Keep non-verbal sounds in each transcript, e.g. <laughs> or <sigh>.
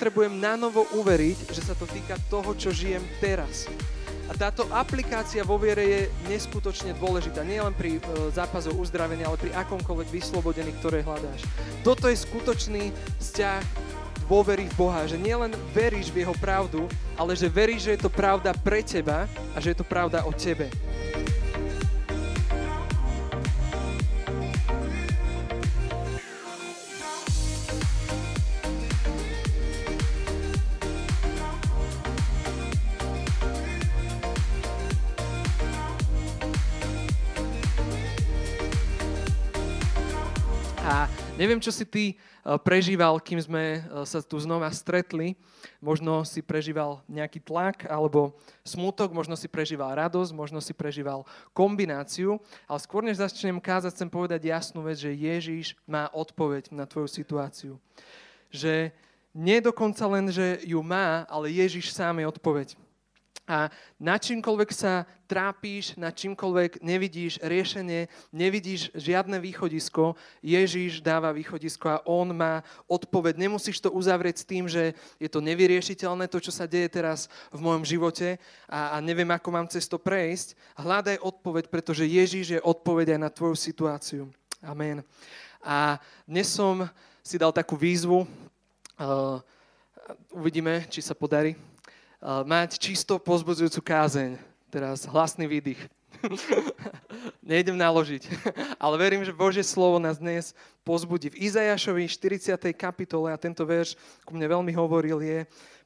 potrebujem na novo uveriť, že sa to týka toho, čo žijem teraz. A táto aplikácia vo viere je neskutočne dôležitá. Nie len pri e, zápasoch uzdravenia, ale pri akomkoľvek vyslobodení, ktoré hľadáš. Toto je skutočný vzťah dôvery v Boha. Že nielen veríš v Jeho pravdu, ale že veríš, že je to pravda pre teba a že je to pravda o tebe. Neviem, čo si ty eh, prežíval, kým sme eh, sa tu znova stretli. Možno si prežíval nejaký tlak alebo smutok, možno si prežíval radosť, možno si prežíval kombináciu. Ale skôr než začnem kázať, chcem povedať jasnú vec, že Ježíš má odpoveď na tvoju situáciu. Že nie dokonca len, že ju má, ale Ježíš sám je odpoveď. A na čímkoľvek sa trápíš, na čímkoľvek nevidíš riešenie, nevidíš žiadne východisko, Ježíš dáva východisko a On má odpoveď. Nemusíš to uzavrieť s tým, že je to nevyriešiteľné, to, čo sa deje teraz v mojom živote a, a neviem, ako mám cez to prejsť. Hľadaj odpoveď, pretože Ježíš je odpoveď aj na tvoju situáciu. Amen. A dnes som si dal takú výzvu. Uh, uvidíme, či sa podarí mať čisto pozbudzujúcu kázeň. Teraz hlasný výdych. <laughs> Nejdem naložiť. <laughs> Ale verím, že Božie slovo nás dnes pozbudí. V Izajašovi 40. kapitole, a tento verš ku mne veľmi hovoril, je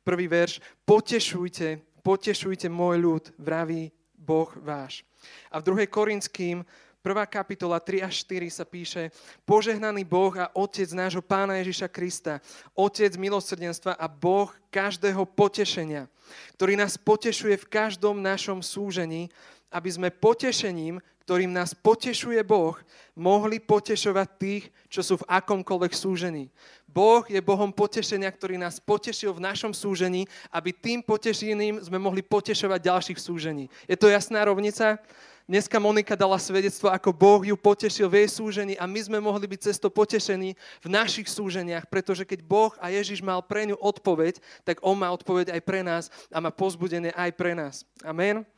prvý verš. Potešujte, potešujte môj ľud, vraví Boh váš. A v 2. Korinským 1. kapitola 3 až 4 sa píše Požehnaný Boh a Otec nášho Pána Ježiša Krista, Otec milosrdenstva a Boh každého potešenia, ktorý nás potešuje v každom našom súžení, aby sme potešením, ktorým nás potešuje Boh, mohli potešovať tých, čo sú v akomkoľvek súžení. Boh je Bohom potešenia, ktorý nás potešil v našom súžení, aby tým potešením sme mohli potešovať ďalších súžení. Je to jasná rovnica? Dneska Monika dala svedectvo, ako Boh ju potešil v jej súžení a my sme mohli byť cez to potešení v našich súženiach, pretože keď Boh a Ježiš mal pre ňu odpoveď, tak On má odpoveď aj pre nás a má pozbudenie aj pre nás. Amen.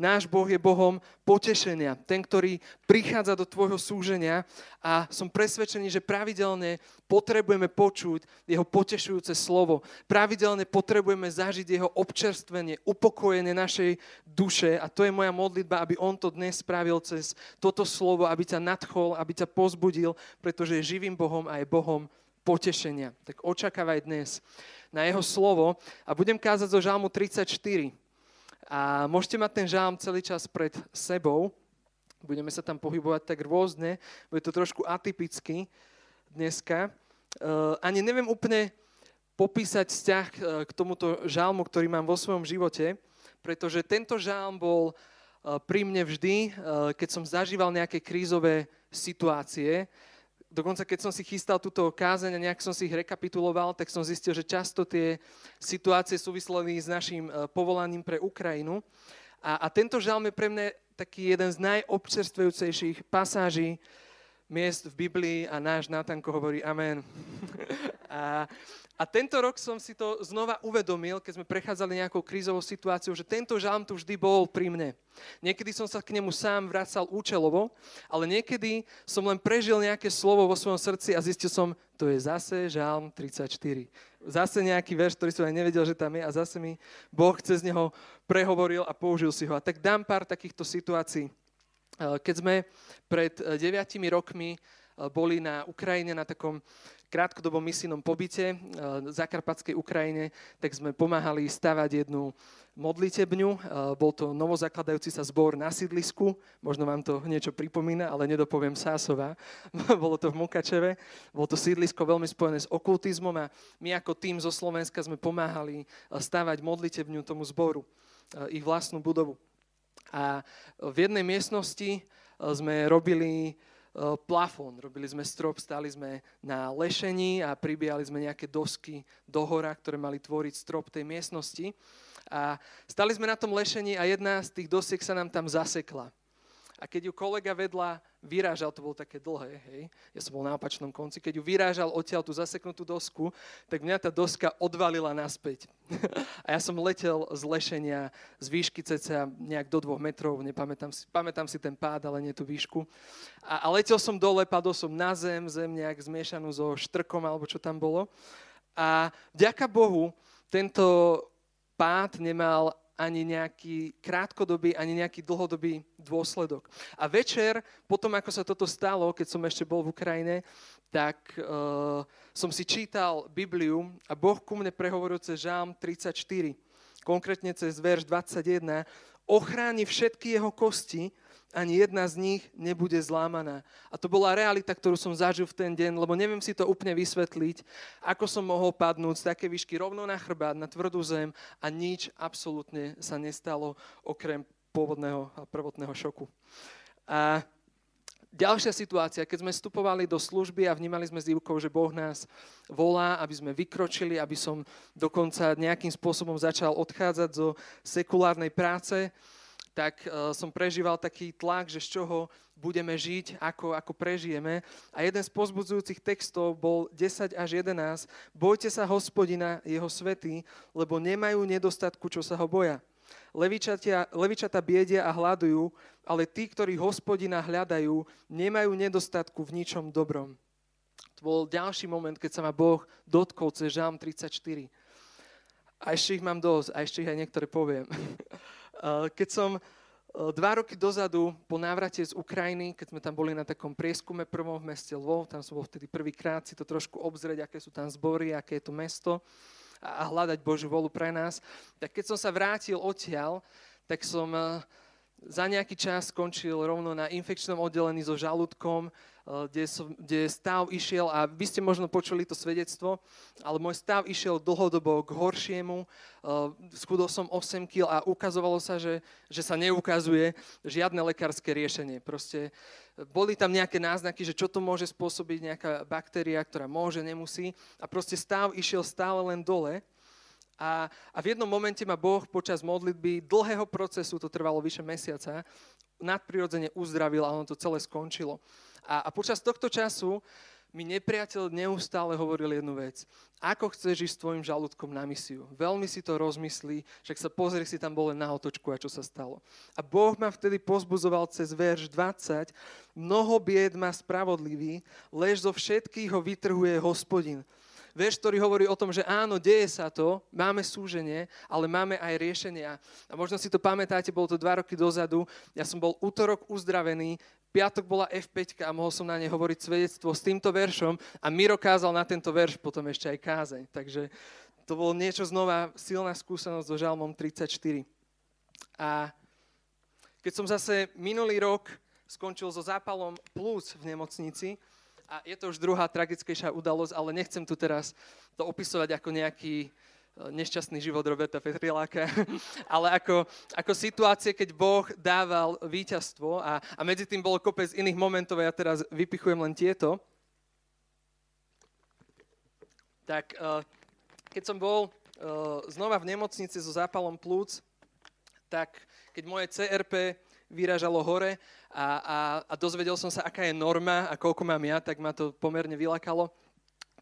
Náš Boh je Bohom potešenia, ten, ktorý prichádza do tvojho súženia a som presvedčený, že pravidelne potrebujeme počuť jeho potešujúce slovo. Pravidelne potrebujeme zažiť jeho občerstvenie, upokojenie našej duše a to je moja modlitba, aby on to dnes spravil cez toto slovo, aby ťa nadchol, aby ťa pozbudil, pretože je živým Bohom a je Bohom potešenia. Tak očakávaj dnes na jeho slovo a budem kázať zo Žalmu 34. A môžete mať ten žálm celý čas pred sebou. Budeme sa tam pohybovať tak rôzne. Bude to trošku atypicky dneska. Uh, ani neviem úplne popísať vzťah uh, k tomuto žálmu, ktorý mám vo svojom živote, pretože tento žálm bol uh, pri mne vždy, keď som zažíval nejaké krízové situácie, dokonca keď som si chystal túto kázeň a nejak som si ich rekapituloval, tak som zistil, že často tie situácie súvisleli s našim e, povolaním pre Ukrajinu. A, a tento žalm je pre mňa taký jeden z najobčerstvujúcejších pasáží miest v Biblii a náš Natanko hovorí amen. <laughs> a, a tento rok som si to znova uvedomil, keď sme prechádzali nejakou krízovou situáciou, že tento žalm tu vždy bol pri mne. Niekedy som sa k nemu sám vracal účelovo, ale niekedy som len prežil nejaké slovo vo svojom srdci a zistil som, to je zase žalm 34. Zase nejaký verš, ktorý som aj nevedel, že tam je a zase mi Boh cez neho prehovoril a použil si ho. A tak dám pár takýchto situácií. Keď sme pred 9 rokmi boli na Ukrajine na takom krátkodobom misijnom pobyte v Zakarpatskej Ukrajine, tak sme pomáhali stavať jednu modlitebňu. Bol to novozakladajúci sa zbor na sídlisku, možno vám to niečo pripomína, ale nedopoviem Sásova. <laughs> Bolo to v Mukačeve, bolo to sídlisko veľmi spojené s okultizmom a my ako tým zo Slovenska sme pomáhali stavať modlitebňu tomu zboru, ich vlastnú budovu. A v jednej miestnosti sme robili E, plafón. Robili sme strop, stáli sme na lešení a pribíjali sme nejaké dosky do hora, ktoré mali tvoriť strop tej miestnosti. A stali sme na tom lešení a jedna z tých dosiek sa nám tam zasekla. A keď ju kolega vedľa vyrážal, to bolo také dlhé, hej, ja som bol na opačnom konci, keď ju vyrážal odtiaľ tú zaseknutú dosku, tak mňa tá doska odvalila naspäť. <laughs> a ja som letel z lešenia z výšky cca nejak do dvoch metrov, nepamätám si, pamätám si ten pád, ale nie tú výšku. A, a letel som dole, padol som na zem, zem nejak zmiešanú so štrkom alebo čo tam bolo. A vďaka Bohu tento pád nemal ani nejaký krátkodobý, ani nejaký dlhodobý dôsledok. A večer, potom ako sa toto stalo, keď som ešte bol v Ukrajine, tak uh, som si čítal Bibliu a Boh ku mne prehovoril cez Žám 34, konkrétne cez verš 21, ochráni všetky jeho kosti, ani jedna z nich nebude zlámaná. A to bola realita, ktorú som zažil v ten deň, lebo neviem si to úplne vysvetliť, ako som mohol padnúť z také výšky rovno na chrbát, na tvrdú zem a nič absolútne sa nestalo okrem pôvodného a prvotného šoku. A ďalšia situácia, keď sme vstupovali do služby a vnímali sme s Ivkou, že Boh nás volá, aby sme vykročili, aby som dokonca nejakým spôsobom začal odchádzať zo sekulárnej práce, tak uh, som prežíval taký tlak, že z čoho budeme žiť, ako, ako prežijeme. A jeden z pozbudzujúcich textov bol 10 až 11. Bojte sa hospodina, jeho svety, lebo nemajú nedostatku, čo sa ho boja. Levičatia, levičata biedia a hľadujú, ale tí, ktorí hospodina hľadajú, nemajú nedostatku v ničom dobrom. To bol ďalší moment, keď sa ma Boh dotkol cez Žám 34. A ešte ich mám dosť, a ešte ich aj niektoré poviem. <laughs> Eh, keď som eh, dva roky dozadu po návrate z Ukrajiny, keď sme tam boli na takom prieskume prvom v meste Lvov, tam som bol vtedy prvýkrát si to trošku obzrieť, aké sú tam zbory, aké je to mesto a hľadať Božiu volu pre nás. Tak keď som sa vrátil odtiaľ, tak som eh, za nejaký čas skončil rovno na infekčnom oddelení so žalúdkom, Eh, kde, som, kde stav išiel, a vy ste možno počuli to svedectvo, ale môj stav išiel dlhodobo k horšiemu. Eh, schudol som 8 kg a ukazovalo sa, že, že sa neukazuje žiadne lekárske riešenie. Proste boli tam nejaké náznaky, že čo to môže spôsobiť nejaká baktéria, ktorá môže, nemusí. A proste stav išiel stále len dole. A, a v jednom momente ma Boh počas modlitby dlhého procesu, to trvalo vyše mesiaca, nadprirodzene uzdravil a ono to celé skončilo. A, a počas tohto času mi nepriateľ neustále hovoril jednu vec. Ako chceš ísť s tvojim žalúdkom na misiu? Veľmi si to rozmyslí, však sa pozri si tam bol na otočku a čo sa stalo. A Boh ma vtedy pozbuzoval cez verš 20. Mnoho bied má spravodlivý, lež zo všetkých ho vytrhuje hospodin. Verš, ktorý hovorí o tom, že áno, deje sa to, máme súženie, ale máme aj riešenia. A možno si to pamätáte, bolo to dva roky dozadu, ja som bol útorok uzdravený, piatok bola F5 a mohol som na nej hovoriť svedectvo s týmto veršom a Miro kázal na tento verš potom ešte aj kázeň. Takže to bolo niečo znova, silná skúsenosť so Žalmom 34. A keď som zase minulý rok skončil so zápalom plus v nemocnici, a je to už druhá tragickejšia udalosť, ale nechcem tu teraz to opisovať ako nejaký nešťastný život Roberta Petriláka, <laughs> ale ako, ako situácie, keď Boh dával víťazstvo a, a medzi tým bolo kopec iných momentov, ja teraz vypichujem len tieto. Tak uh, keď som bol uh, znova v nemocnici so zápalom plúc, tak keď moje CRP vyražalo hore a, a, a dozvedel som sa, aká je norma a koľko mám ja, tak ma to pomerne vylakalo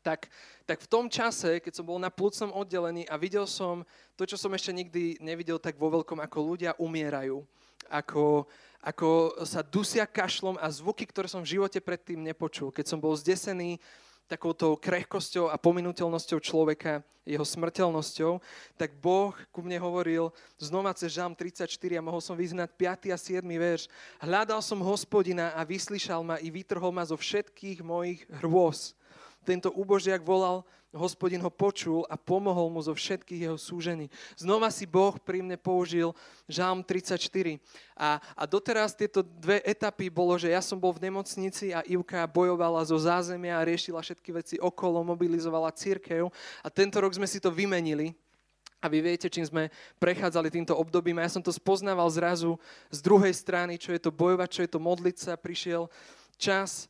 tak, tak v tom čase, keď som bol na plúcnom oddelení a videl som to, čo som ešte nikdy nevidel tak vo veľkom, ako ľudia umierajú, ako, ako sa dusia kašlom a zvuky, ktoré som v živote predtým nepočul. Keď som bol zdesený takouto krehkosťou a pominuteľnosťou človeka, jeho smrteľnosťou, tak Boh ku mne hovoril znova cez Žám 34 a mohol som vyznať 5. a 7. verš. Hľadal som hospodina a vyslyšal ma i vytrhol ma zo všetkých mojich hrôz tento úbožiak volal, hospodin ho počul a pomohol mu zo všetkých jeho súžení. Znova si Boh pri mne použil Žálm 34. A, a doteraz tieto dve etapy bolo, že ja som bol v nemocnici a Ivka bojovala zo zázemia a riešila všetky veci okolo, mobilizovala církev. A tento rok sme si to vymenili. A vy viete, čím sme prechádzali týmto obdobím. A ja som to spoznával zrazu z druhej strany, čo je to bojovať, čo je to modliť sa. Prišiel čas,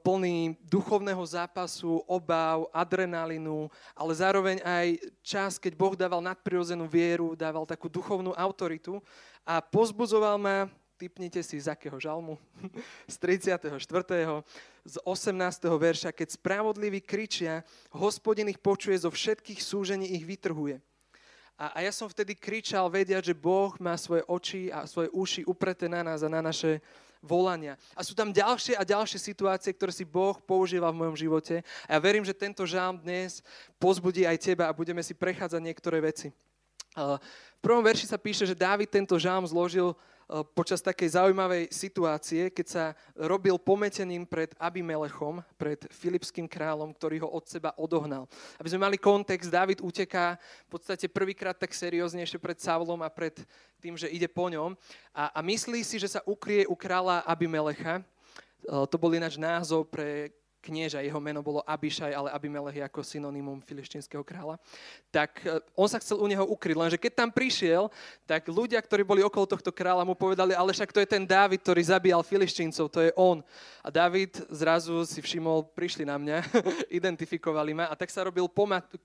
plný duchovného zápasu, obáv, adrenalinu, ale zároveň aj čas, keď Boh dával nadprirodzenú vieru, dával takú duchovnú autoritu a pozbudzoval ma typnite si z akého žalmu, <laughs> z 34. z 18. verša, keď spravodliví kričia, hospodin ich počuje zo všetkých súžení, ich vytrhuje. A, a ja som vtedy kričal, vediať, že Boh má svoje oči a svoje uši upreté na nás a na naše volania. A sú tam ďalšie a ďalšie situácie, ktoré si Boh používa v mojom živote. A ja verím, že tento žám dnes pozbudí aj teba a budeme si prechádzať niektoré veci. V prvom verši sa píše, že Dávid tento žám zložil Eh, počas takej zaujímavej situácie, keď sa robil pometením pred Abimelechom, pred filipským kráľom, ktorý ho od seba odohnal. Aby sme mali kontext, David uteká v podstate prvýkrát tak serióznejšie pred Savlom a pred tým, že ide po ňom a, a myslí si, že sa ukrie u kráľa Abimelecha. Eh, to bol ináč názov pre knieža, jeho meno bolo Abišaj, ale Abimelech je ako synonymum filištinského kráľa, tak e, on sa chcel u neho ukryť. Lenže keď tam prišiel, tak ľudia, ktorí boli okolo tohto kráľa, mu povedali, ale však to je ten Dávid, ktorý zabíjal filištíncov, to je on. A Dávid zrazu si všimol, prišli na mňa, <laughs> identifikovali ma a tak sa robil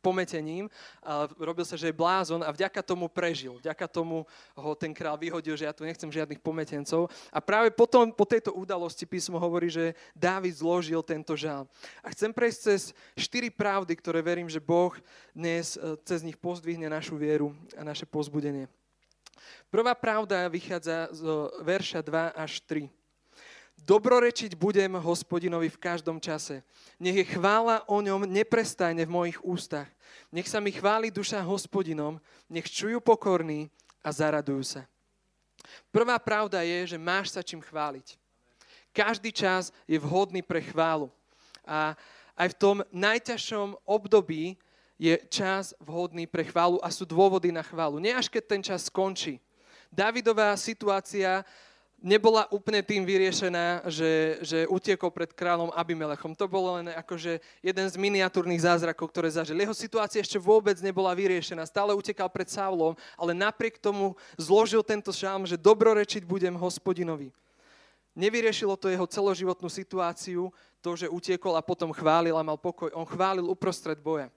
pometením, a robil sa, že je blázon a vďaka tomu prežil. Vďaka tomu ho ten král vyhodil, že ja tu nechcem žiadnych pometencov. A práve potom, po tejto udalosti písmo hovorí, že Dávid zložil tento žal. A chcem prejsť cez štyri pravdy, ktoré verím, že Boh dnes e, cez nich pozdvihne našu vieru a naše pozbudenie. Prvá pravda vychádza z verša 2 až 3. Dobrorečiť budem hospodinovi v každom čase. Nech je chvála o ňom neprestajne v mojich ústach. Nech sa mi chváli duša hospodinom, nech čujú pokorní a zaradujú sa. Prvá pravda je, že máš sa čím chváliť. Každý čas je vhodný pre chválu. A aj v tom najťažšom období je čas vhodný pre chválu a sú dôvody na chválu. Nie až keď ten čas skončí. Davidová situácia nebola úplne tým vyriešená, že, že utiekol pred kráľom Abimelechom. To bolo len akože jeden z miniatúrnych zázrakov, ktoré zažil. Jeho situácia ešte vôbec nebola vyriešená. Stále utekal pred Saulom, ale napriek tomu zložil tento šám, že dobrorečiť budem hospodinovi. Nevyriešilo to jeho celoživotnú situáciu, to, že utiekol a potom chválil a mal pokoj. On chválil uprostred boja.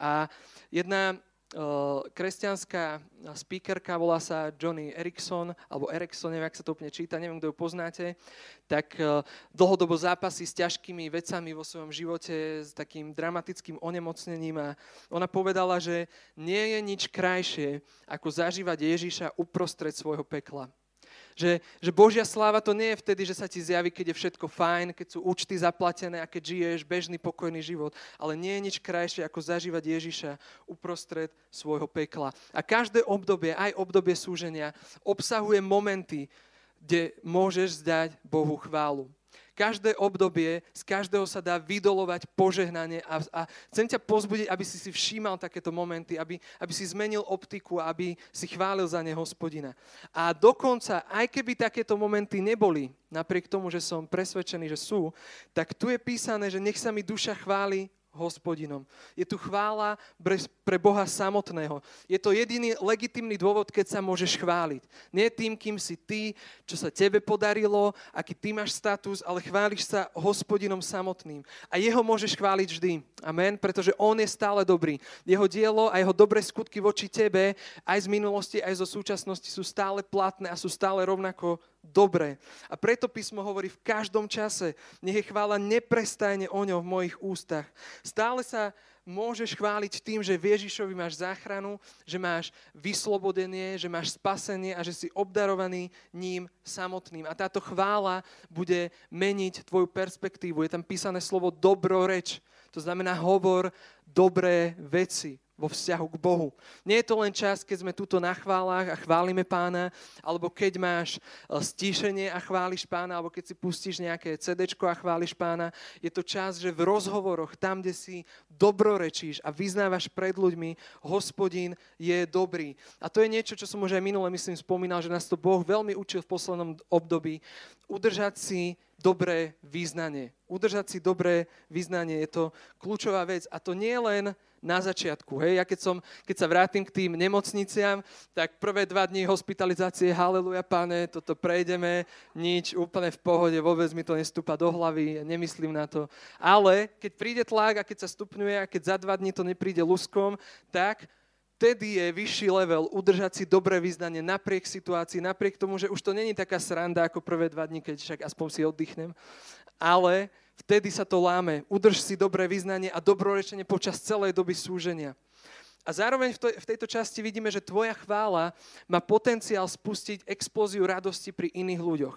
A jedna uh, kresťanská speakerka, volá sa Johnny Erickson, alebo Erickson, neviem, ak sa to úplne číta, neviem, kto ju poznáte, tak uh, dlhodobo zápasí s ťažkými vecami vo svojom živote, s takým dramatickým onemocnením a ona povedala, že nie je nič krajšie, ako zažívať Ježiša uprostred svojho pekla. Že, že Božia sláva to nie je vtedy, že sa ti zjaví, keď je všetko fajn, keď sú účty zaplatené a keď žiješ bežný pokojný život. Ale nie je nič krajšie, ako zažívať Ježiša uprostred svojho pekla. A každé obdobie, aj obdobie súženia, obsahuje momenty, kde môžeš zdať Bohu chválu každé obdobie, z každého sa dá vydolovať požehnanie a, a chcem ťa pozbudiť, aby si si všímal takéto momenty, aby, aby si zmenil optiku, aby si chválil za ne hospodina. A dokonca, aj keby takéto momenty neboli, napriek tomu, že som presvedčený, že sú, tak tu je písané, že nech sa mi duša chváli hospodinom. Je tu chvála pre Boha samotného. Je to jediný legitimný dôvod, keď sa môžeš chváliť. Nie tým, kým si ty, čo sa tebe podarilo, aký ty máš status, ale chváliš sa hospodinom samotným. A jeho môžeš chváliť vždy. Amen, pretože on je stále dobrý. Jeho dielo a jeho dobré skutky voči tebe, aj z minulosti, aj zo súčasnosti sú stále platné a sú stále rovnako dobre. A preto písmo hovorí v každom čase, nech je chvála neprestajne o ňom v mojich ústach. Stále sa môžeš chváliť tým, že v Ježišovi máš záchranu, že máš vyslobodenie, že máš spasenie a že si obdarovaný ním samotným. A táto chvála bude meniť tvoju perspektívu. Je tam písané slovo dobroreč. To znamená hovor dobré veci vo vzťahu k Bohu. Nie je to len čas, keď sme tuto na chválach a chválime pána, alebo keď máš e, stíšenie a chváliš pána, alebo keď si pustíš nejaké CD a chváliš pána. Je to čas, že v rozhovoroch, tam, kde si dobrorečíš a vyznávaš pred ľuďmi, hospodín je dobrý. A to je niečo, čo som už aj minule, myslím, spomínal, že nás to Boh veľmi učil v poslednom období. Udržať si dobré význanie. Udržať si dobré význanie je to kľúčová vec. A to nie len na začiatku. Hej? Ja keď, som, keď sa vrátim k tým nemocniciam, tak prvé dva dní hospitalizácie, haleluja, pane, toto prejdeme, nič, úplne v pohode, vôbec mi to nestúpa do hlavy, nemyslím na to. Ale keď príde tlak a keď sa stupňuje a keď za dva dní to nepríde luskom, tak vtedy je vyšší level udržať si dobré význanie napriek situácii, napriek tomu, že už to není taká sranda ako prvé dva dní, keď však aspoň si oddychnem, ale vtedy sa to láme. Udrž si dobré význanie a dobrorečenie počas celej doby súženia. A zároveň v tejto časti vidíme, že tvoja chvála má potenciál spustiť explóziu radosti pri iných ľuďoch.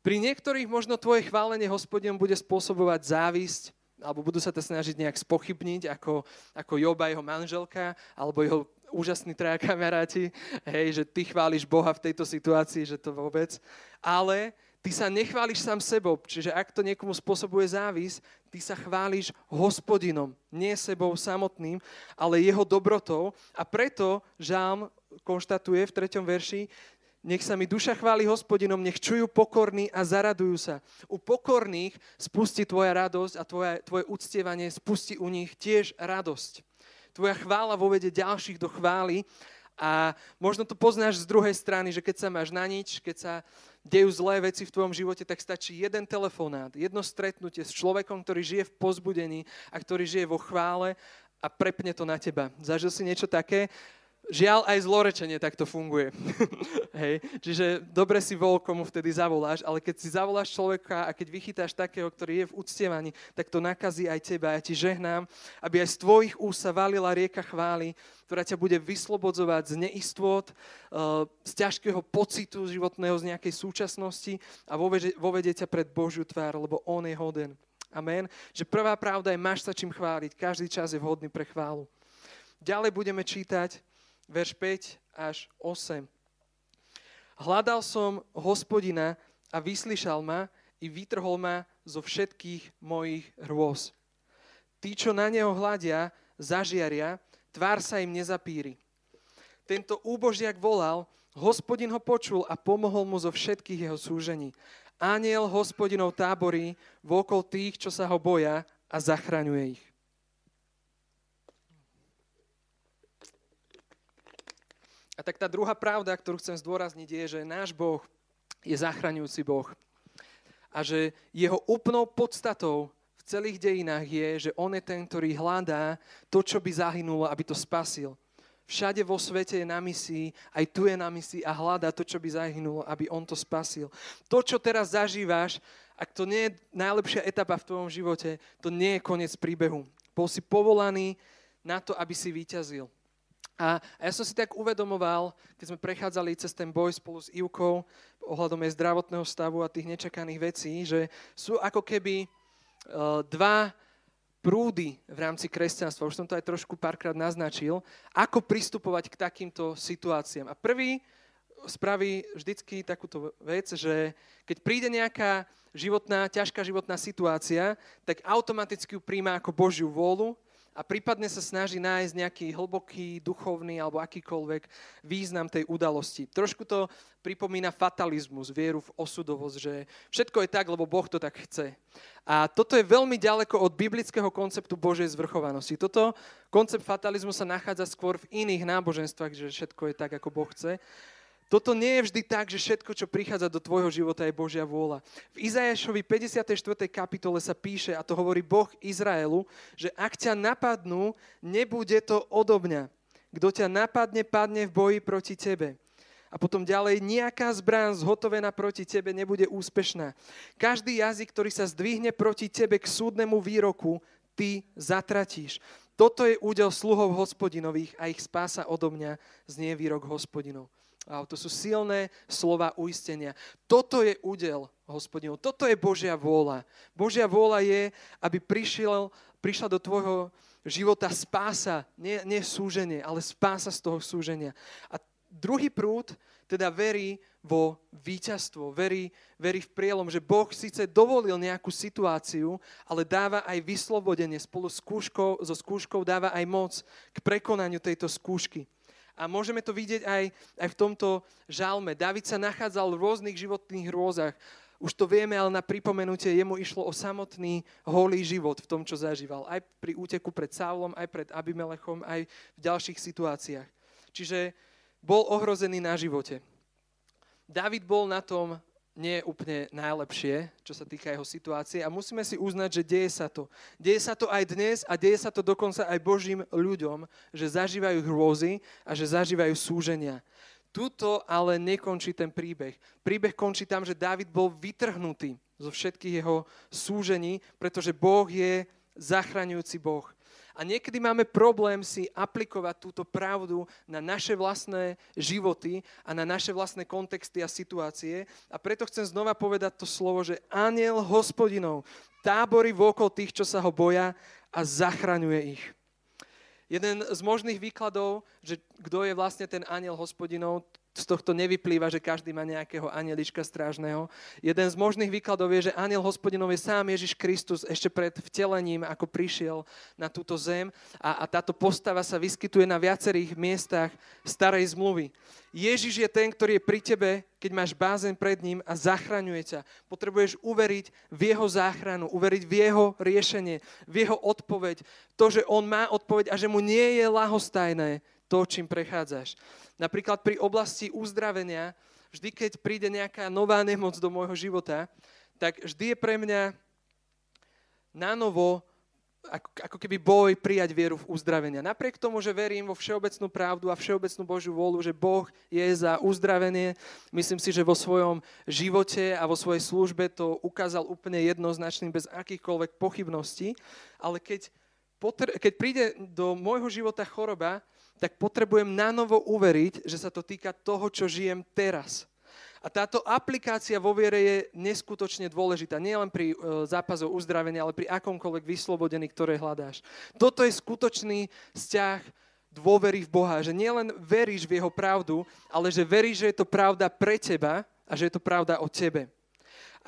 Pri niektorých možno tvoje chválenie hospodinom bude spôsobovať závisť, alebo budú sa to snažiť nejak spochybniť, ako, ako Joba, jeho manželka, alebo jeho úžasní traja kamaráti, hej, že ty chváliš Boha v tejto situácii, že to vôbec. Ale ty sa nechváliš sám sebou, čiže ak to niekomu spôsobuje závis, ty sa chváliš hospodinom, nie sebou samotným, ale jeho dobrotou. A preto Žálm konštatuje v treťom verši, nech sa mi duša chváli hospodinom, nech čujú pokorní a zaradujú sa. U pokorných spustí tvoja radosť a tvoje, tvoje uctievanie spustí u nich tiež radosť. Tvoja chvála vovede ďalších do chvály a možno to poznáš z druhej strany, že keď sa máš na nič, keď sa dejú zlé veci v tvojom živote, tak stačí jeden telefonát, jedno stretnutie s človekom, ktorý žije v pozbudení a ktorý žije vo chvále a prepne to na teba. Zažil si niečo také? Žiaľ, aj zlorečenie takto funguje. <laughs> Hej. Čiže dobre si vol, komu vtedy zavoláš, ale keď si zavoláš človeka a keď vychytáš takého, ktorý je v uctievaní, tak to nakazí aj teba. Ja ti žehnám, aby aj z tvojich úst sa valila rieka chvály, ktorá ťa bude vyslobodzovať z neistôt, eh, z ťažkého pocitu životného, z nejakej súčasnosti a vovedie ťa pred Božiu tvár, lebo On je hoden. Amen. Že prvá pravda je, máš sa čím chváliť. Každý čas je vhodný pre chválu. Ďalej budeme čítať verš 5 až 8. Hľadal som hospodina a vyslyšal ma i vytrhol ma zo všetkých mojich hrôz. Tí, čo na neho hľadia, zažiaria, tvár sa im nezapíri. Tento úbožiak volal, hospodin ho počul a pomohol mu zo všetkých jeho súžení. Aniel hospodinov táborí vokol tých, čo sa ho boja a zachraňuje ich. A tak tá druhá pravda, ktorú chcem zdôrazniť, je, že náš Boh je zachraňujúci Boh. A že jeho úplnou podstatou v celých dejinách je, že on je ten, ktorý hľadá to, čo by zahynulo, aby to spasil. Všade vo svete je na misii, aj tu je na misii a hľadá to, čo by zahynulo, aby on to spasil. To, čo teraz zažíváš, ak to nie je najlepšia etapa v tvojom živote, to nie je koniec príbehu. Bol si povolaný na to, aby si vyťazil. A, ja som si tak uvedomoval, keď sme prechádzali cez ten boj spolu s Ivkou ohľadom jej zdravotného stavu a tých nečakaných vecí, že sú ako keby uh, dva prúdy v rámci kresťanstva. Už som to aj trošku párkrát naznačil. Ako pristupovať k takýmto situáciám. A prvý spraví vždycky takúto vec, že keď príde nejaká životná, ťažká životná situácia, tak automaticky ju príjma ako Božiu vôľu a prípadne sa snaží nájsť nejaký hlboký, duchovný alebo akýkoľvek význam tej udalosti. Trošku to pripomína fatalizmus, vieru v osudovosť, že všetko je tak, lebo Boh to tak chce. A toto je veľmi ďaleko od biblického konceptu Božej zvrchovanosti. Toto koncept fatalizmu sa nachádza skôr v iných náboženstvách, že všetko je tak, ako Boh chce. Toto nie je vždy tak, že všetko, čo prichádza do tvojho života, je Božia vôľa. V Izajašovi 54. kapitole sa píše, a to hovorí Boh Izraelu, že ak ťa napadnú, nebude to odo mňa. Kto ťa napadne, padne v boji proti tebe. A potom ďalej, nejaká zbrán zhotovená proti tebe nebude úspešná. Každý jazyk, ktorý sa zdvihne proti tebe k súdnemu výroku, ty zatratíš. Toto je údel sluhov hospodinových a ich spása odo mňa znie výrok hospodinov. Wow, to sú silné slova uistenia. Toto je údel hospodinov. Toto je Božia vôľa. Božia vôľa je, aby prišiel, prišla do tvojho života spása, nie, nie súženie, ale spása z toho súženia. A druhý prúd teda verí vo víťazstvo, verí, verí v prielom, že Boh síce dovolil nejakú situáciu, ale dáva aj vyslobodenie spolu s skúškou, so skúškou dáva aj moc k prekonaniu tejto skúšky. A môžeme to vidieť aj, aj v tomto žalme. David sa nachádzal v rôznych životných hrôzach. Už to vieme, ale na pripomenutie jemu išlo o samotný holý život v tom, čo zažíval. Aj pri úteku pred Saulom, aj pred Abimelechom, aj v ďalších situáciách. Čiže bol ohrozený na živote. David bol na tom nie je úplne najlepšie, čo sa týka jeho situácie a musíme si uznať, že deje sa to. Deje sa to aj dnes a deje sa to dokonca aj Božím ľuďom, že zažívajú hrôzy a že zažívajú súženia. Tuto ale nekončí ten príbeh. Príbeh končí tam, že David bol vytrhnutý zo všetkých jeho súžení, pretože Boh je zachraňujúci Boh. A niekedy máme problém si aplikovať túto pravdu na naše vlastné životy a na naše vlastné kontexty a situácie. A preto chcem znova povedať to slovo, že aniel hospodinov tábory vokol tých, čo sa ho boja a zachraňuje ich. Jeden z možných výkladov, že kto je vlastne ten aniel hospodinov, z tohto nevyplýva, že každý má nejakého anielička strážneho. Jeden z možných výkladov je, že aniel hospodinov je sám Ježiš Kristus ešte pred vtelením, ako prišiel na túto zem a, a táto postava sa vyskytuje na viacerých miestach starej zmluvy. Ježiš je ten, ktorý je pri tebe, keď máš bázen pred ním a zachraňuje ťa. Potrebuješ uveriť v jeho záchranu, uveriť v jeho riešenie, v jeho odpoveď. To, že on má odpoveď a že mu nie je lahostajné to, čím prechádzaš. Napríklad pri oblasti uzdravenia, vždy keď príde nejaká nová nemoc do môjho života, tak vždy je pre mňa na novo ako, ako keby boj prijať vieru v uzdravenia. Napriek tomu, že verím vo všeobecnú pravdu a všeobecnú Božiu vôľu, že Boh je za uzdravenie, myslím si, že vo svojom živote a vo svojej službe to ukázal úplne jednoznačným, bez akýchkoľvek pochybností. Ale keď, potr- keď príde do môjho života choroba, tak potrebujem nanovo uveriť, že sa to týka toho, čo žijem teraz. A táto aplikácia vo viere je neskutočne dôležitá. Nie len pri e, zápasoch uzdravenia, ale pri akomkoľvek vyslobodení, ktoré hľadáš. Toto je skutočný vzťah dôvery v Boha. Že nielen veríš v Jeho pravdu, ale že veríš, že je to pravda pre teba a že je to pravda o tebe.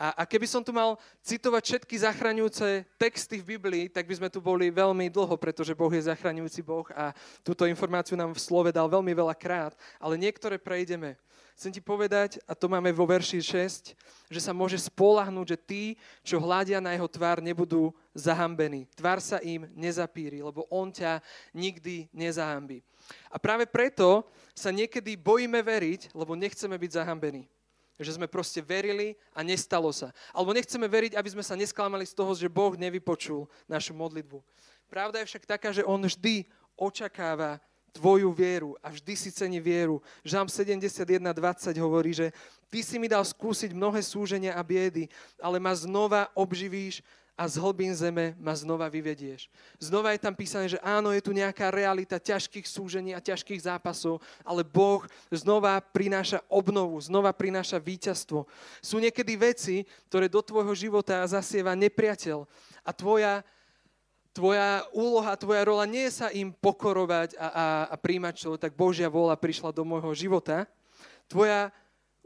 A, a keby som tu mal citovať všetky zachraňujúce texty v Biblii, tak by sme tu boli veľmi dlho, pretože Boh je zachraňujúci Boh a túto informáciu nám v slove dal veľmi veľa krát, ale niektoré prejdeme. Chcem ti povedať, a to máme vo verši 6, že sa môže spolahnúť, že tí, čo hľadia na jeho tvár, nebudú zahambení. Tvár sa im nezapíri, lebo on ťa nikdy nezahambí. A práve preto sa niekedy bojíme veriť, lebo nechceme byť zahambení že sme proste verili a nestalo sa. Alebo nechceme veriť, aby sme sa nesklamali z toho, že Boh nevypočul našu modlitbu. Pravda je však taká, že On vždy očakáva tvoju vieru a vždy si cení vieru. Žám 71.20 hovorí, že ty si mi dal skúsiť mnohé súženia a biedy, ale ma znova obživíš a z hlbín zeme ma znova vyvedieš. Znova je tam písané, že áno, je tu nejaká realita ťažkých súžení a ťažkých zápasov, ale Boh znova prináša obnovu, znova prináša víťazstvo. Sú niekedy veci, ktoré do tvojho života zasieva nepriateľ a tvoja, tvoja úloha, tvoja rola nie je sa im pokorovať a, a, a príjmať, čo tak Božia vola prišla do môjho života. Tvoja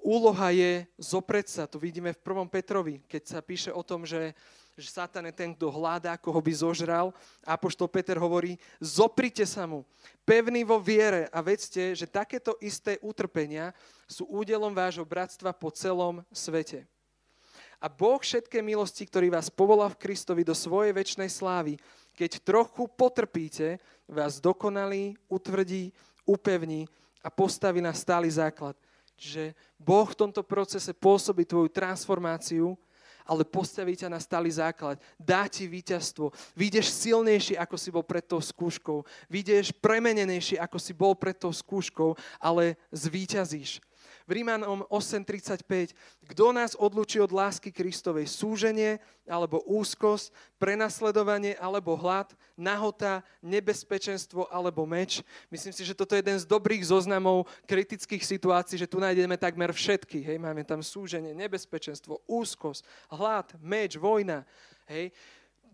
úloha je zopreť sa. To vidíme v 1. Petrovi, keď sa píše o tom, že že Satan je ten, kto hľadá, koho by zožral. Apoštol Peter hovorí, zoprite sa mu, pevný vo viere a vedzte, že takéto isté utrpenia sú údelom vášho bratstva po celom svete. A Boh všetké milosti, ktorý vás povolal v Kristovi do svojej väčšnej slávy, keď trochu potrpíte, vás dokonalí, utvrdí, upevní a postaví na stály základ. Čiže Boh v tomto procese pôsobí tvoju transformáciu, ale postaví ťa na stály základ. Dá ti víťazstvo. Vyjdeš silnejší, ako si bol pred tou skúškou. Vyjdeš premenenejší, ako si bol pred tou skúškou, ale zvíťazíš. V Rímanom 8.35. Kto nás odlučí od lásky Kristovej? Súženie alebo úzkosť, prenasledovanie alebo hlad, nahota, nebezpečenstvo alebo meč. Myslím si, že toto je jeden z dobrých zoznamov kritických situácií, že tu nájdeme takmer všetky. Hej, máme tam súženie, nebezpečenstvo, úzkosť, hlad, meč, vojna. Hej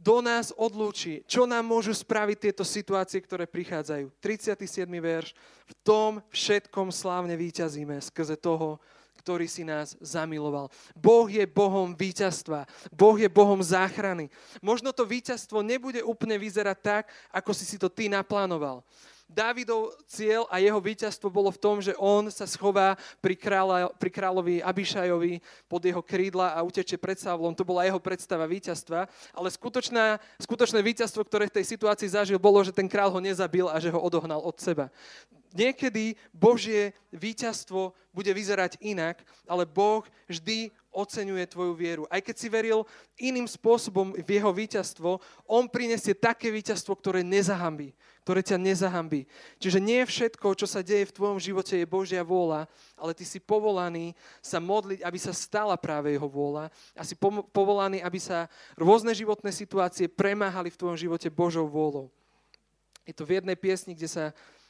do nás odlúči. Čo nám môžu spraviť tieto situácie, ktoré prichádzajú? 37. verš. V tom všetkom slávne výťazíme skrze toho, ktorý si nás zamiloval. Boh je Bohom víťazstva. Boh je Bohom záchrany. Možno to víťazstvo nebude úplne vyzerať tak, ako si si to ty naplánoval. Dávidov cieľ a jeho víťazstvo bolo v tom, že on sa schová pri, kráľa, pri kráľovi Abišajovi pod jeho krídla a uteče pred Savlom. To bola jeho predstava víťazstva. Ale skutočná, skutočné víťazstvo, ktoré v tej situácii zažil, bolo, že ten kráľ ho nezabil a že ho odohnal od seba. Niekedy Božie víťazstvo bude vyzerať inak, ale Boh vždy oceňuje tvoju vieru. Aj keď si veril iným spôsobom v jeho víťazstvo, on prinesie také víťazstvo, ktoré nezahambí, ktoré ťa nezahambí. Čiže nie všetko, čo sa deje v tvojom živote, je Božia vôľa, ale ty si povolaný sa modliť, aby sa stala práve jeho vôľa a si povolaný, aby sa rôzne životné situácie premáhali v tvojom živote Božou vôľou. Je to v jednej piesni, kde sa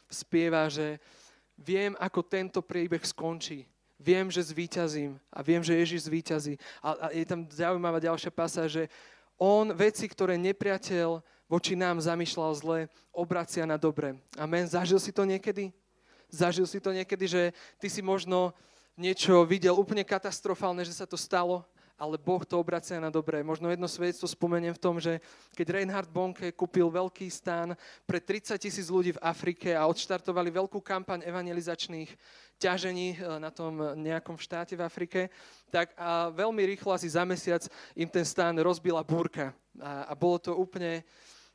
spieva, že viem, ako tento príbeh skončí. Viem, že zvíťazím a viem, že Ježiš zvíťazí. A, a je tam zaujímavá ďalšia pasa, že on veci, ktoré nepriateľ voči nám zamýšľal zle, obracia na dobre. Amen. Zažil si to niekedy? Zažil si to niekedy, že ty si možno niečo videl úplne katastrofálne, že sa to stalo ale Boh to obracia na dobré. Možno jedno svedectvo spomeniem v tom, že keď Reinhard Bonke kúpil veľký stán pre 30 tisíc ľudí v Afrike a odštartovali veľkú kampaň evangelizačných ťažení e, na tom nejakom štáte v Afrike, tak a veľmi rýchlo, asi za mesiac, im ten stán rozbila búrka. A, a bolo to úplne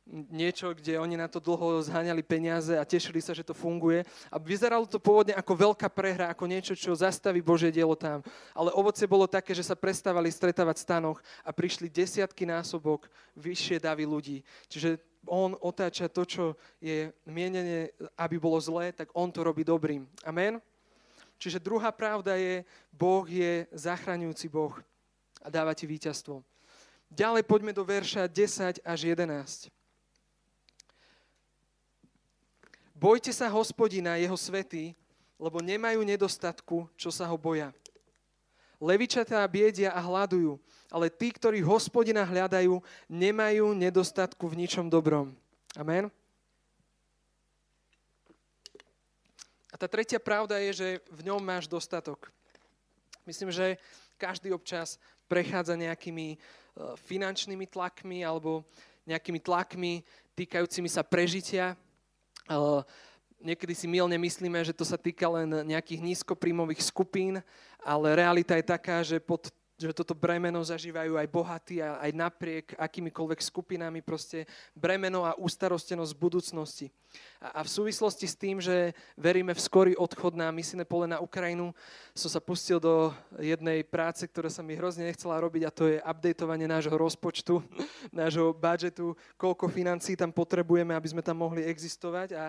niečo, kde oni na to dlho zháňali peniaze a tešili sa, že to funguje. A vyzeralo to pôvodne ako veľká prehra, ako niečo, čo zastaví Božie dielo tam. Ale ovoce bolo také, že sa prestávali stretávať v stanoch a prišli desiatky násobok vyššie davy ľudí. Čiže on otáča to, čo je mienené, aby bolo zlé, tak on to robí dobrým. Amen? Čiže druhá pravda je, Boh je zachraňujúci Boh a dáva ti víťazstvo. Ďalej poďme do verša 10 až 11. Bojte sa hospodina, jeho svety, lebo nemajú nedostatku, čo sa ho boja. Levičatá biedia a hľadujú, ale tí, ktorí hospodina hľadajú, nemajú nedostatku v ničom dobrom. Amen. A tá tretia pravda je, že v ňom máš dostatok. Myslím, že každý občas prechádza nejakými e, finančnými tlakmi alebo nejakými tlakmi týkajúcimi sa prežitia, niekedy si milne myslíme, že to sa týka len nejakých nízkoprímových skupín, ale realita je taká, že pod že toto bremeno zažívajú aj bohatí aj napriek akýmikoľvek skupinami proste bremeno a ústarostenosť budúcnosti. A, a v súvislosti s tým, že veríme v skorý odchod na misijné pole na Ukrajinu, som sa pustil do jednej práce, ktorá sa mi hrozne nechcela robiť a to je updateovanie nášho rozpočtu, <laughs> nášho budžetu, koľko financí tam potrebujeme, aby sme tam mohli existovať a,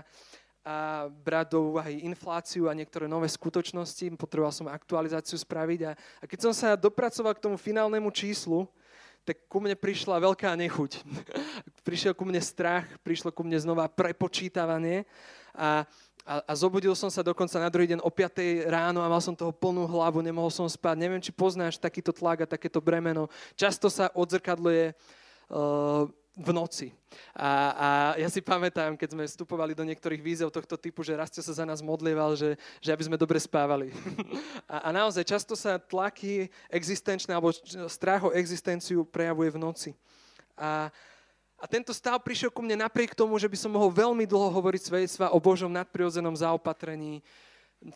a brať do úvahy infláciu a niektoré nové skutočnosti. Potreboval som aktualizáciu spraviť a, a keď som sa dopracoval k tomu finálnemu číslu, tak ku mne prišla veľká nechuť. <laughs> Prišiel ku mne strach, prišlo ku mne znova prepočítavanie a, a, a zobudil som sa dokonca na druhý deň o 5 ráno a mal som toho plnú hlavu, nemohol som spať. Neviem, či poznáš takýto tlak a takéto bremeno. Často sa odzrkadluje uh, v noci. A, a ja si pamätám, keď sme vstupovali do niektorých vízev tohto typu, že Rastio sa za nás modlieval, že, že aby sme dobre spávali. <laughs> a, a naozaj často sa tlaky existenčné alebo strach o existenciu prejavuje v noci. A, a tento stav prišiel ku mne napriek tomu, že by som mohol veľmi dlho hovoriť svedectva o Božom nadprirodzenom zaopatrení,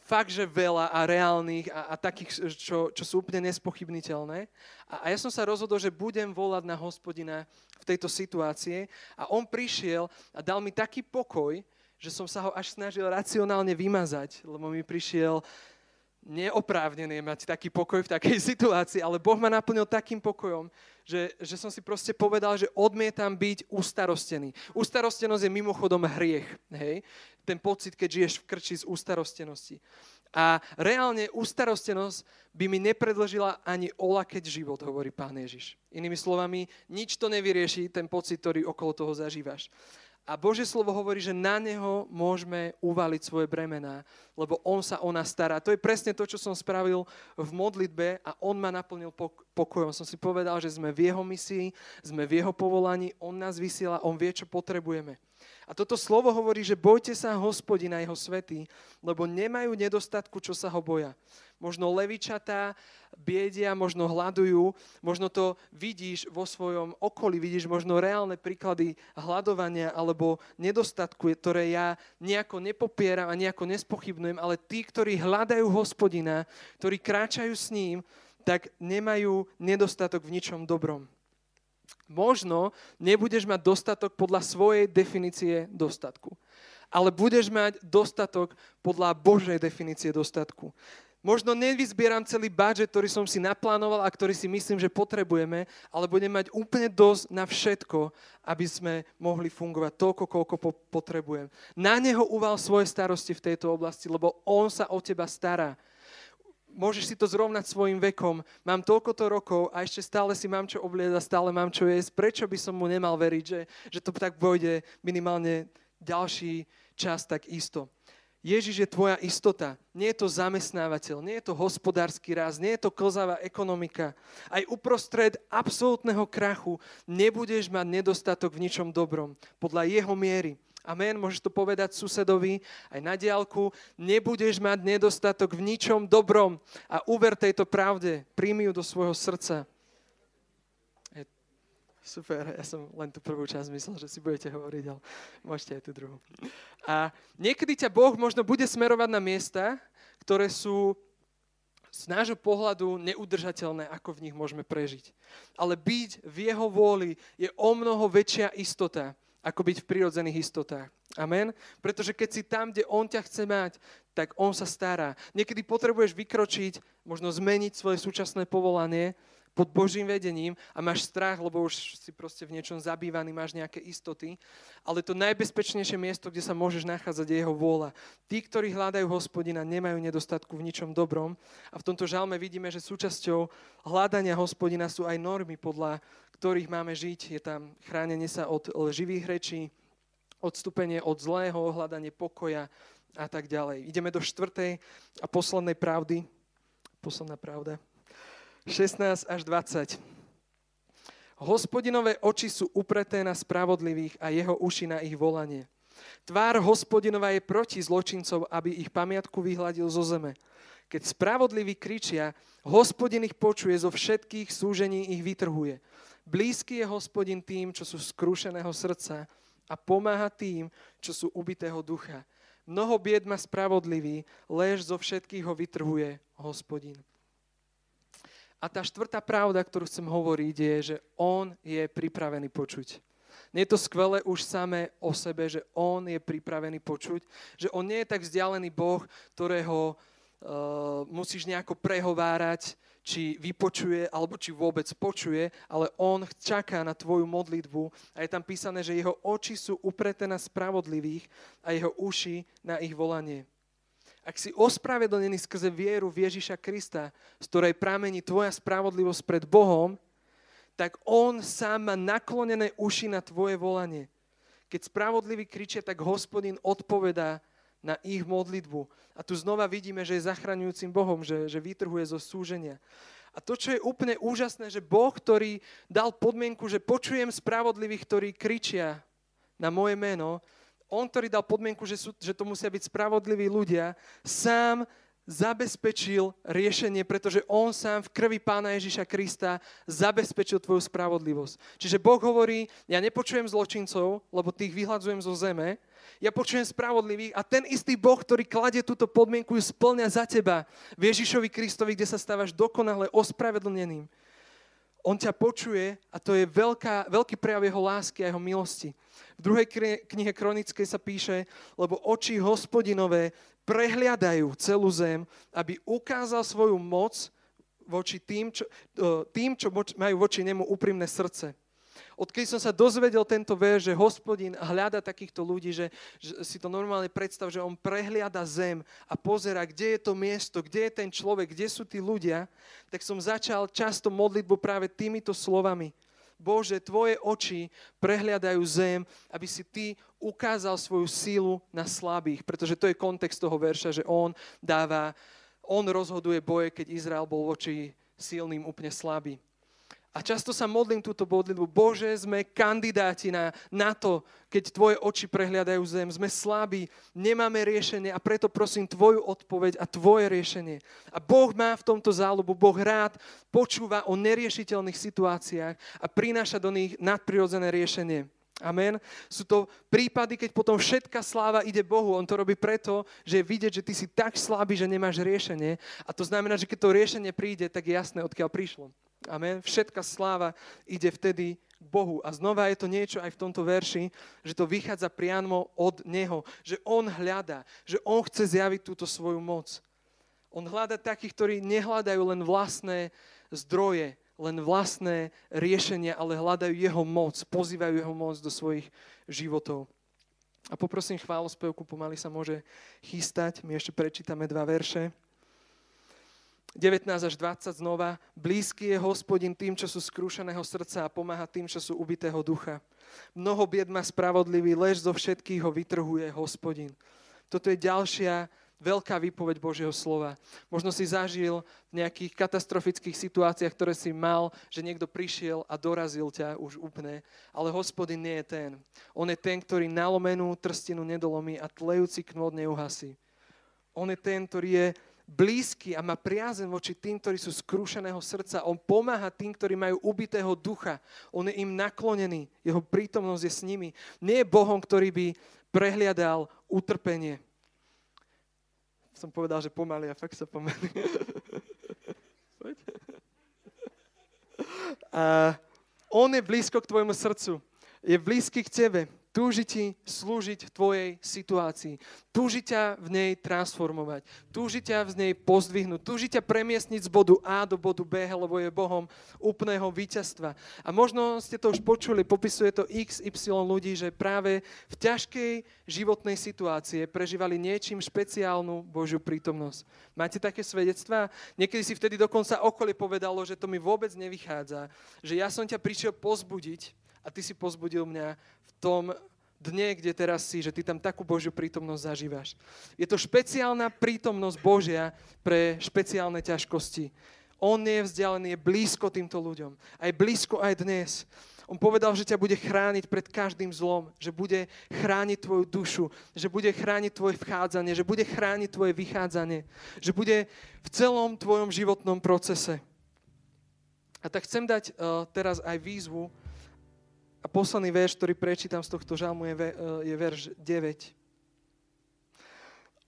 fakt, že veľa a reálnych a, a takých, čo, čo sú úplne nespochybniteľné. A, a ja som sa rozhodol, že budem volať na hospodina v tejto situácie a on prišiel a dal mi taký pokoj, že som sa ho až snažil racionálne vymazať, lebo mi prišiel neoprávnené mať taký pokoj v takej <laughs> situácii, ale Boh ma naplnil takým pokojom, že, že som si proste povedal, že odmietam byť ustarostený. Ustarostenosť je mimochodom hriech. Hej? Ten pocit, keď žiješ v krči z ustarostenosti. A reálne ustarostenosť by mi nepredložila ani olakeť život, hovorí pán Ježiš. Inými slovami, nič to nevyrieši ten pocit, ktorý okolo toho zažívaš. A Božie slovo hovorí, že na Neho môžeme uvaliť svoje bremená, lebo On sa o nás stará. To je presne to, čo som spravil v modlitbe a On ma naplnil pokojom. Som si povedal, že sme v Jeho misii, sme v Jeho povolaní, On nás vysiela, On vie, čo potrebujeme. A toto slovo hovorí, že bojte sa hospodina jeho svety, lebo nemajú nedostatku, čo sa ho boja možno levičatá, biedia, možno hľadujú, možno to vidíš vo svojom okolí, vidíš možno reálne príklady hľadovania alebo nedostatku, ktoré ja nejako nepopieram a nejako nespochybnujem, ale tí, ktorí hľadajú hospodina, ktorí kráčajú s ním, tak nemajú nedostatok v ničom dobrom. Možno nebudeš mať dostatok podľa svojej definície dostatku, ale budeš mať dostatok podľa Božej definície dostatku Možno nevyzbieram celý budget, ktorý som si naplánoval a ktorý si myslím, že potrebujeme, ale budem mať úplne dosť na všetko, aby sme mohli fungovať toľko, koľko po- potrebujem. Na neho uval svoje starosti v tejto oblasti, lebo on sa o teba stará. Môžeš si to zrovnať svojim vekom. Mám toľkoto rokov a ešte stále si mám čo obliecť a stále mám čo jesť. Prečo by som mu nemal veriť, že, že to tak pôjde minimálne ďalší čas tak isto. Ježiš je tvoja istota. Nie je to zamestnávateľ, nie je to hospodársky rast, nie je to klzavá ekonomika. Aj uprostred absolútneho krachu nebudeš mať nedostatok v ničom dobrom. Podľa jeho miery. Amen, môžeš to povedať susedovi aj na diálku. Nebudeš mať nedostatok v ničom dobrom. A uver tejto pravde, príjmi ju do svojho srdca. Super, ja som len tú prvú časť myslel, že si budete hovoriť, ale môžete aj tú druhú. A niekedy ťa Boh možno bude smerovať na miesta, ktoré sú z nášho pohľadu neudržateľné, ako v nich môžeme prežiť. Ale byť v jeho vôli je o mnoho väčšia istota, ako byť v prirodzených istotách. Amen? Pretože keď si tam, kde on ťa chce mať, tak on sa stará. Niekedy potrebuješ vykročiť, možno zmeniť svoje súčasné povolanie, pod Božím vedením a máš strach, lebo už si proste v niečom zabývaný, máš nejaké istoty. Ale to najbezpečnejšie miesto, kde sa môžeš nachádzať, je jeho vôľa. Tí, ktorí hľadajú hospodina, nemajú nedostatku v ničom dobrom. A v tomto žalme vidíme, že súčasťou hľadania hospodina sú aj normy, podľa ktorých máme žiť. Je tam chránenie sa od živých rečí, odstúpenie od zlého, hľadanie pokoja a tak ďalej. Ideme do štvrtej a poslednej pravdy. Posledná pravda. 16 až 20. Hospodinové oči sú upreté na spravodlivých a jeho uši na ich volanie. Tvár hospodinova je proti zločincov, aby ich pamiatku vyhľadil zo zeme. Keď spravodliví kričia, hospodin ich počuje, zo všetkých súžení ich vytrhuje. Blízky je hospodin tým, čo sú skrušeného srdca a pomáha tým, čo sú ubitého ducha. Mnoho bied má spravodlivý, lež zo všetkých ho vytrhuje hospodin. A tá štvrtá pravda, ktorú chcem hovoriť, je, že on je pripravený počuť. Nie je to skvelé už samé o sebe, že on je pripravený počuť, že on nie je tak vzdialený Boh, ktorého uh, musíš nejako prehovárať, či vypočuje, alebo či vôbec počuje, ale on čaká na tvoju modlitbu a je tam písané, že jeho oči sú upreté na spravodlivých a jeho uši na ich volanie. Ak si ospravedlnený skrze vieru v Ježiša Krista, z ktorej pramení tvoja spravodlivosť pred Bohom, tak On sám má naklonené uši na tvoje volanie. Keď spravodliví kričia, tak hospodin odpovedá na ich modlitbu. A tu znova vidíme, že je zachraňujúcim Bohom, že, že vytrhuje zo súženia. A to, čo je úplne úžasné, že Boh, ktorý dal podmienku, že počujem spravodlivých, ktorí kričia na moje meno, on, ktorý dal podmienku, že, sú, že to musia byť spravodliví ľudia, sám zabezpečil riešenie, pretože on sám v krvi pána Ježiša Krista zabezpečil tvoju spravodlivosť. Čiže Boh hovorí, ja nepočujem zločincov, lebo tých vyhľadzujem zo zeme, ja počujem spravodlivých a ten istý Boh, ktorý kladie túto podmienku, ju splňa za teba v Ježišovi Kristovi, kde sa stávaš dokonale ospravedlneným. On ťa počuje a to je veľká, veľký prejav jeho lásky a jeho milosti. V druhej knihe Kronickej sa píše, lebo oči hospodinové prehliadajú celú zem, aby ukázal svoju moc voči tým, čo, tým, čo majú voči nemu úprimné srdce. Odkedy som sa dozvedel tento ver, že hospodin hľada takýchto ľudí, že, že si to normálne predstav, že on prehliada zem a pozera, kde je to miesto, kde je ten človek, kde sú tí ľudia, tak som začal často modlitbu práve týmito slovami. Bože, tvoje oči prehliadajú zem, aby si ty ukázal svoju sílu na slabých, pretože to je kontext toho verša, že on dáva, on rozhoduje boje, keď Izrael bol voči silným úplne slabý. A často sa modlím túto modlitbu. Bože, sme kandidáti na, na to, keď Tvoje oči prehliadajú zem. Sme slabí, nemáme riešenie a preto prosím Tvoju odpoveď a Tvoje riešenie. A Boh má v tomto záľubu. Boh rád počúva o neriešiteľných situáciách a prináša do nich nadprirodzené riešenie. Amen. Sú to prípady, keď potom všetká sláva ide Bohu. On to robí preto, že je vidieť, že ty si tak slabý, že nemáš riešenie. A to znamená, že keď to riešenie príde, tak je jasné, odkiaľ prišlo. Amen. Všetká sláva ide vtedy k Bohu. A znova je to niečo aj v tomto verši, že to vychádza priamo od Neho. Že On hľadá, že On chce zjaviť túto svoju moc. On hľada takých, ktorí nehľadajú len vlastné zdroje, len vlastné riešenia, ale hľadajú jeho moc, pozývajú jeho moc do svojich životov. A poprosím chválospevku, pomaly sa môže chystať. My ešte prečítame dva verše. 19 až 20 znova. Blízky je hospodin tým, čo sú skrúšeného srdca a pomáha tým, čo sú ubitého ducha. Mnoho bied má spravodlivý, lež zo všetkých ho vytrhuje hospodin. Toto je ďalšia veľká výpoveď Božieho slova. Možno si zažil v nejakých katastrofických situáciách, ktoré si mal, že niekto prišiel a dorazil ťa už úplne, ale hospodin nie je ten. On je ten, ktorý nalomenú trstinu nedolomí a tlejúci knôt neuhasí. On je ten, ktorý je blízky a má priazen voči tým, ktorí sú skrúšeného srdca. On pomáha tým, ktorí majú ubitého ducha. On je im naklonený. Jeho prítomnosť je s nimi. Nie je Bohom, ktorý by prehliadal utrpenie som povedal, že pomaly a fakt sa pomaly. <laughs> a on je blízko k tvojmu srdcu. Je blízky k tebe túži ti slúžiť v tvojej situácii. Túži ťa v nej transformovať. Túži ťa v nej pozdvihnúť. Túži ťa premiestniť z bodu A do bodu B, lebo je Bohom úplného víťazstva. A možno ste to už počuli, popisuje to XY ľudí, že práve v ťažkej životnej situácii prežívali niečím špeciálnu Božiu prítomnosť. Máte také svedectvá? Niekedy si vtedy dokonca okolie povedalo, že to mi vôbec nevychádza. Že ja som ťa prišiel pozbudiť, a ty si pozbudil mňa v tom dne, kde teraz si, že ty tam takú Božiu prítomnosť zažívaš. Je to špeciálna prítomnosť Božia pre špeciálne ťažkosti. On nie je vzdialený, je blízko týmto ľuďom. Aj blízko aj dnes. On povedal, že ťa bude chrániť pred každým zlom, že bude chrániť tvoju dušu, že bude chrániť tvoje vchádzanie, že bude chrániť tvoje vychádzanie, že bude v celom tvojom životnom procese. A tak chcem dať uh, teraz aj výzvu, a posledný verš, ktorý prečítam z tohto žalmu, je, e, je verš 9.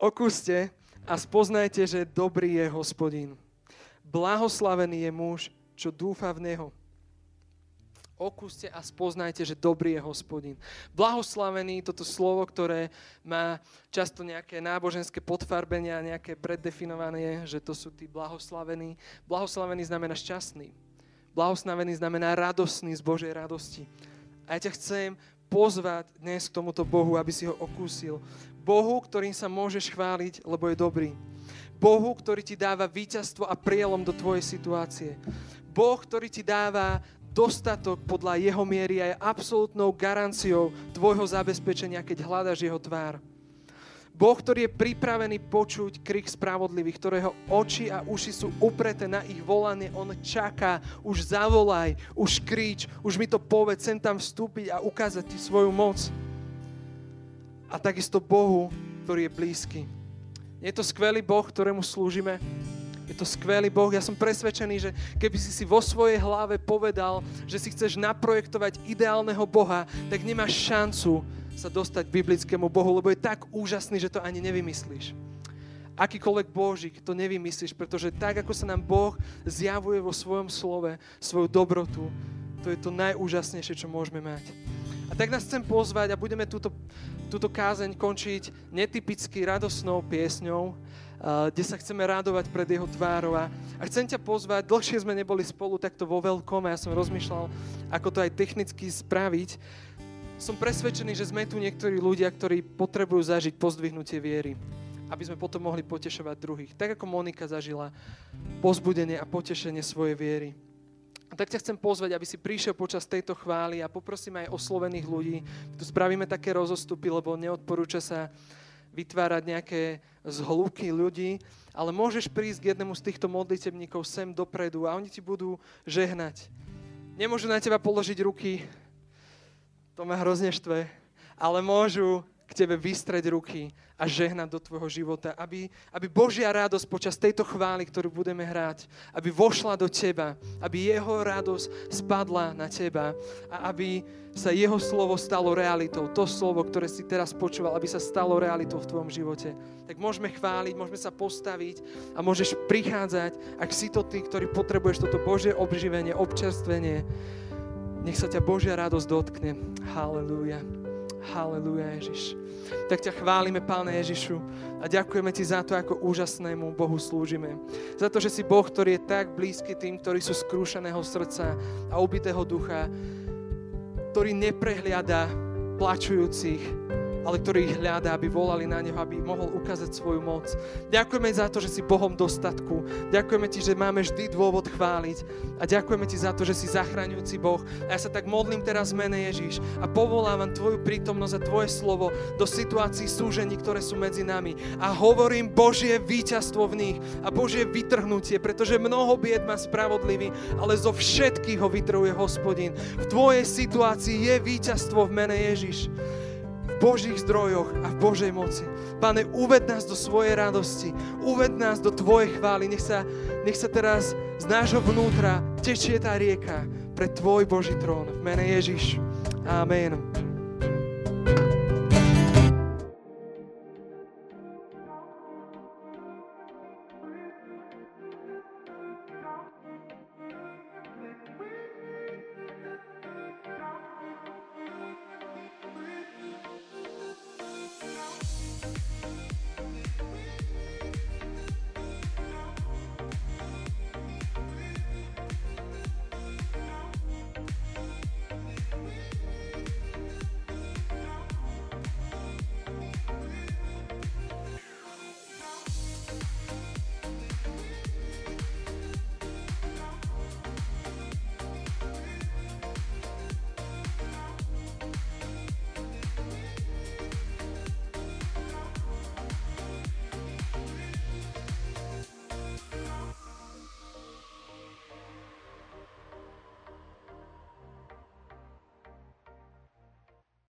Okúste a spoznajte, že dobrý je hospodín. Blahoslavený je muž, čo dúfa v Neho. Okúste a spoznajte, že dobrý je hospodín. Blahoslavený, toto slovo, ktoré má často nejaké náboženské podfarbenia, nejaké preddefinované, že to sú tí blahoslavení. Blahoslavený znamená šťastný. Blahoslavený znamená radosný z Božej radosti. A ja ťa chcem pozvať dnes k tomuto Bohu, aby si ho okúsil. Bohu, ktorým sa môžeš chváliť, lebo je dobrý. Bohu, ktorý ti dáva víťazstvo a prielom do tvojej situácie. Boh, ktorý ti dáva dostatok podľa jeho miery a je absolútnou garanciou tvojho zabezpečenia, keď hľadaš jeho tvár. Boh, ktorý je pripravený počuť krik spravodlivých, ktorého oči a uši sú upreté na ich volanie, on čaká, už zavolaj, už kríč, už mi to povedz, sem tam vstúpiť a ukázať ti svoju moc. A takisto Bohu, ktorý je blízky. Je to skvelý Boh, ktorému slúžime. Je to skvelý Boh. Ja som presvedčený, že keby si si vo svojej hlave povedal, že si chceš naprojektovať ideálneho Boha, tak nemáš šancu sa dostať k biblickému Bohu, lebo je tak úžasný, že to ani nevymyslíš. Akýkoľvek Božík, to nevymyslíš, pretože tak, ako sa nám Boh zjavuje vo svojom slove, svoju dobrotu, to je to najúžasnejšie, čo môžeme mať. A tak nás chcem pozvať a budeme túto, túto kázeň končiť netypicky radosnou piesňou, kde sa chceme radovať pred jeho tvárou. A, a chcem ťa pozvať, dlhšie sme neboli spolu takto vo veľkom a ja som rozmýšľal, ako to aj technicky spraviť som presvedčený, že sme tu niektorí ľudia, ktorí potrebujú zažiť pozdvihnutie viery, aby sme potom mohli potešovať druhých. Tak ako Monika zažila pozbudenie a potešenie svojej viery. A tak ťa chcem pozvať, aby si prišiel počas tejto chvály a poprosím aj oslovených ľudí. Tu spravíme také rozostupy, lebo neodporúča sa vytvárať nejaké zhlúky ľudí, ale môžeš prísť k jednému z týchto modlitebníkov sem dopredu a oni ti budú žehnať. Nemôžu na teba položiť ruky, to ma hrozne štve, ale môžu k tebe vystreť ruky a žehnať do tvojho života, aby, aby Božia radosť počas tejto chvály, ktorú budeme hrať, aby vošla do teba, aby jeho radosť spadla na teba a aby sa jeho slovo stalo realitou. To slovo, ktoré si teraz počúval, aby sa stalo realitou v tvojom živote. Tak môžeme chváliť, môžeme sa postaviť a môžeš prichádzať, ak si to ty, ktorý potrebuješ toto Božie obživenie, občerstvenie, nech sa ťa Božia radosť dotkne. Halelúja. Haleluja, Ježiš. Tak ťa chválime, Páne Ježišu, a ďakujeme Ti za to, ako úžasnému Bohu slúžime. Za to, že si Boh, ktorý je tak blízky tým, ktorí sú skrúšeného srdca a ubitého ducha, ktorý neprehliada plačujúcich, ale ktorý ich hľadá, aby volali na Neho, aby mohol ukázať svoju moc. Ďakujeme za to, že si Bohom dostatku. Ďakujeme Ti, že máme vždy dôvod chváliť. A ďakujeme Ti za to, že si zachraňujúci Boh. A ja sa tak modlím teraz v mene Ježíš a povolávam Tvoju prítomnosť a Tvoje slovo do situácií súžení, ktoré sú medzi nami. A hovorím Božie víťazstvo v nich a Božie vytrhnutie, pretože mnoho bied má spravodlivý, ale zo všetkých ho vytrhuje hospodin. V Tvojej situácii je víťazstvo v mene Ježíš. Božích zdrojoch a v Božej moci. Pane, uved nás do svojej radosti, uved nás do Tvojej chvály. Nech sa, nech sa teraz z nášho vnútra tečie tá rieka pre Tvoj Boží trón. V mene Ježiš. Amen.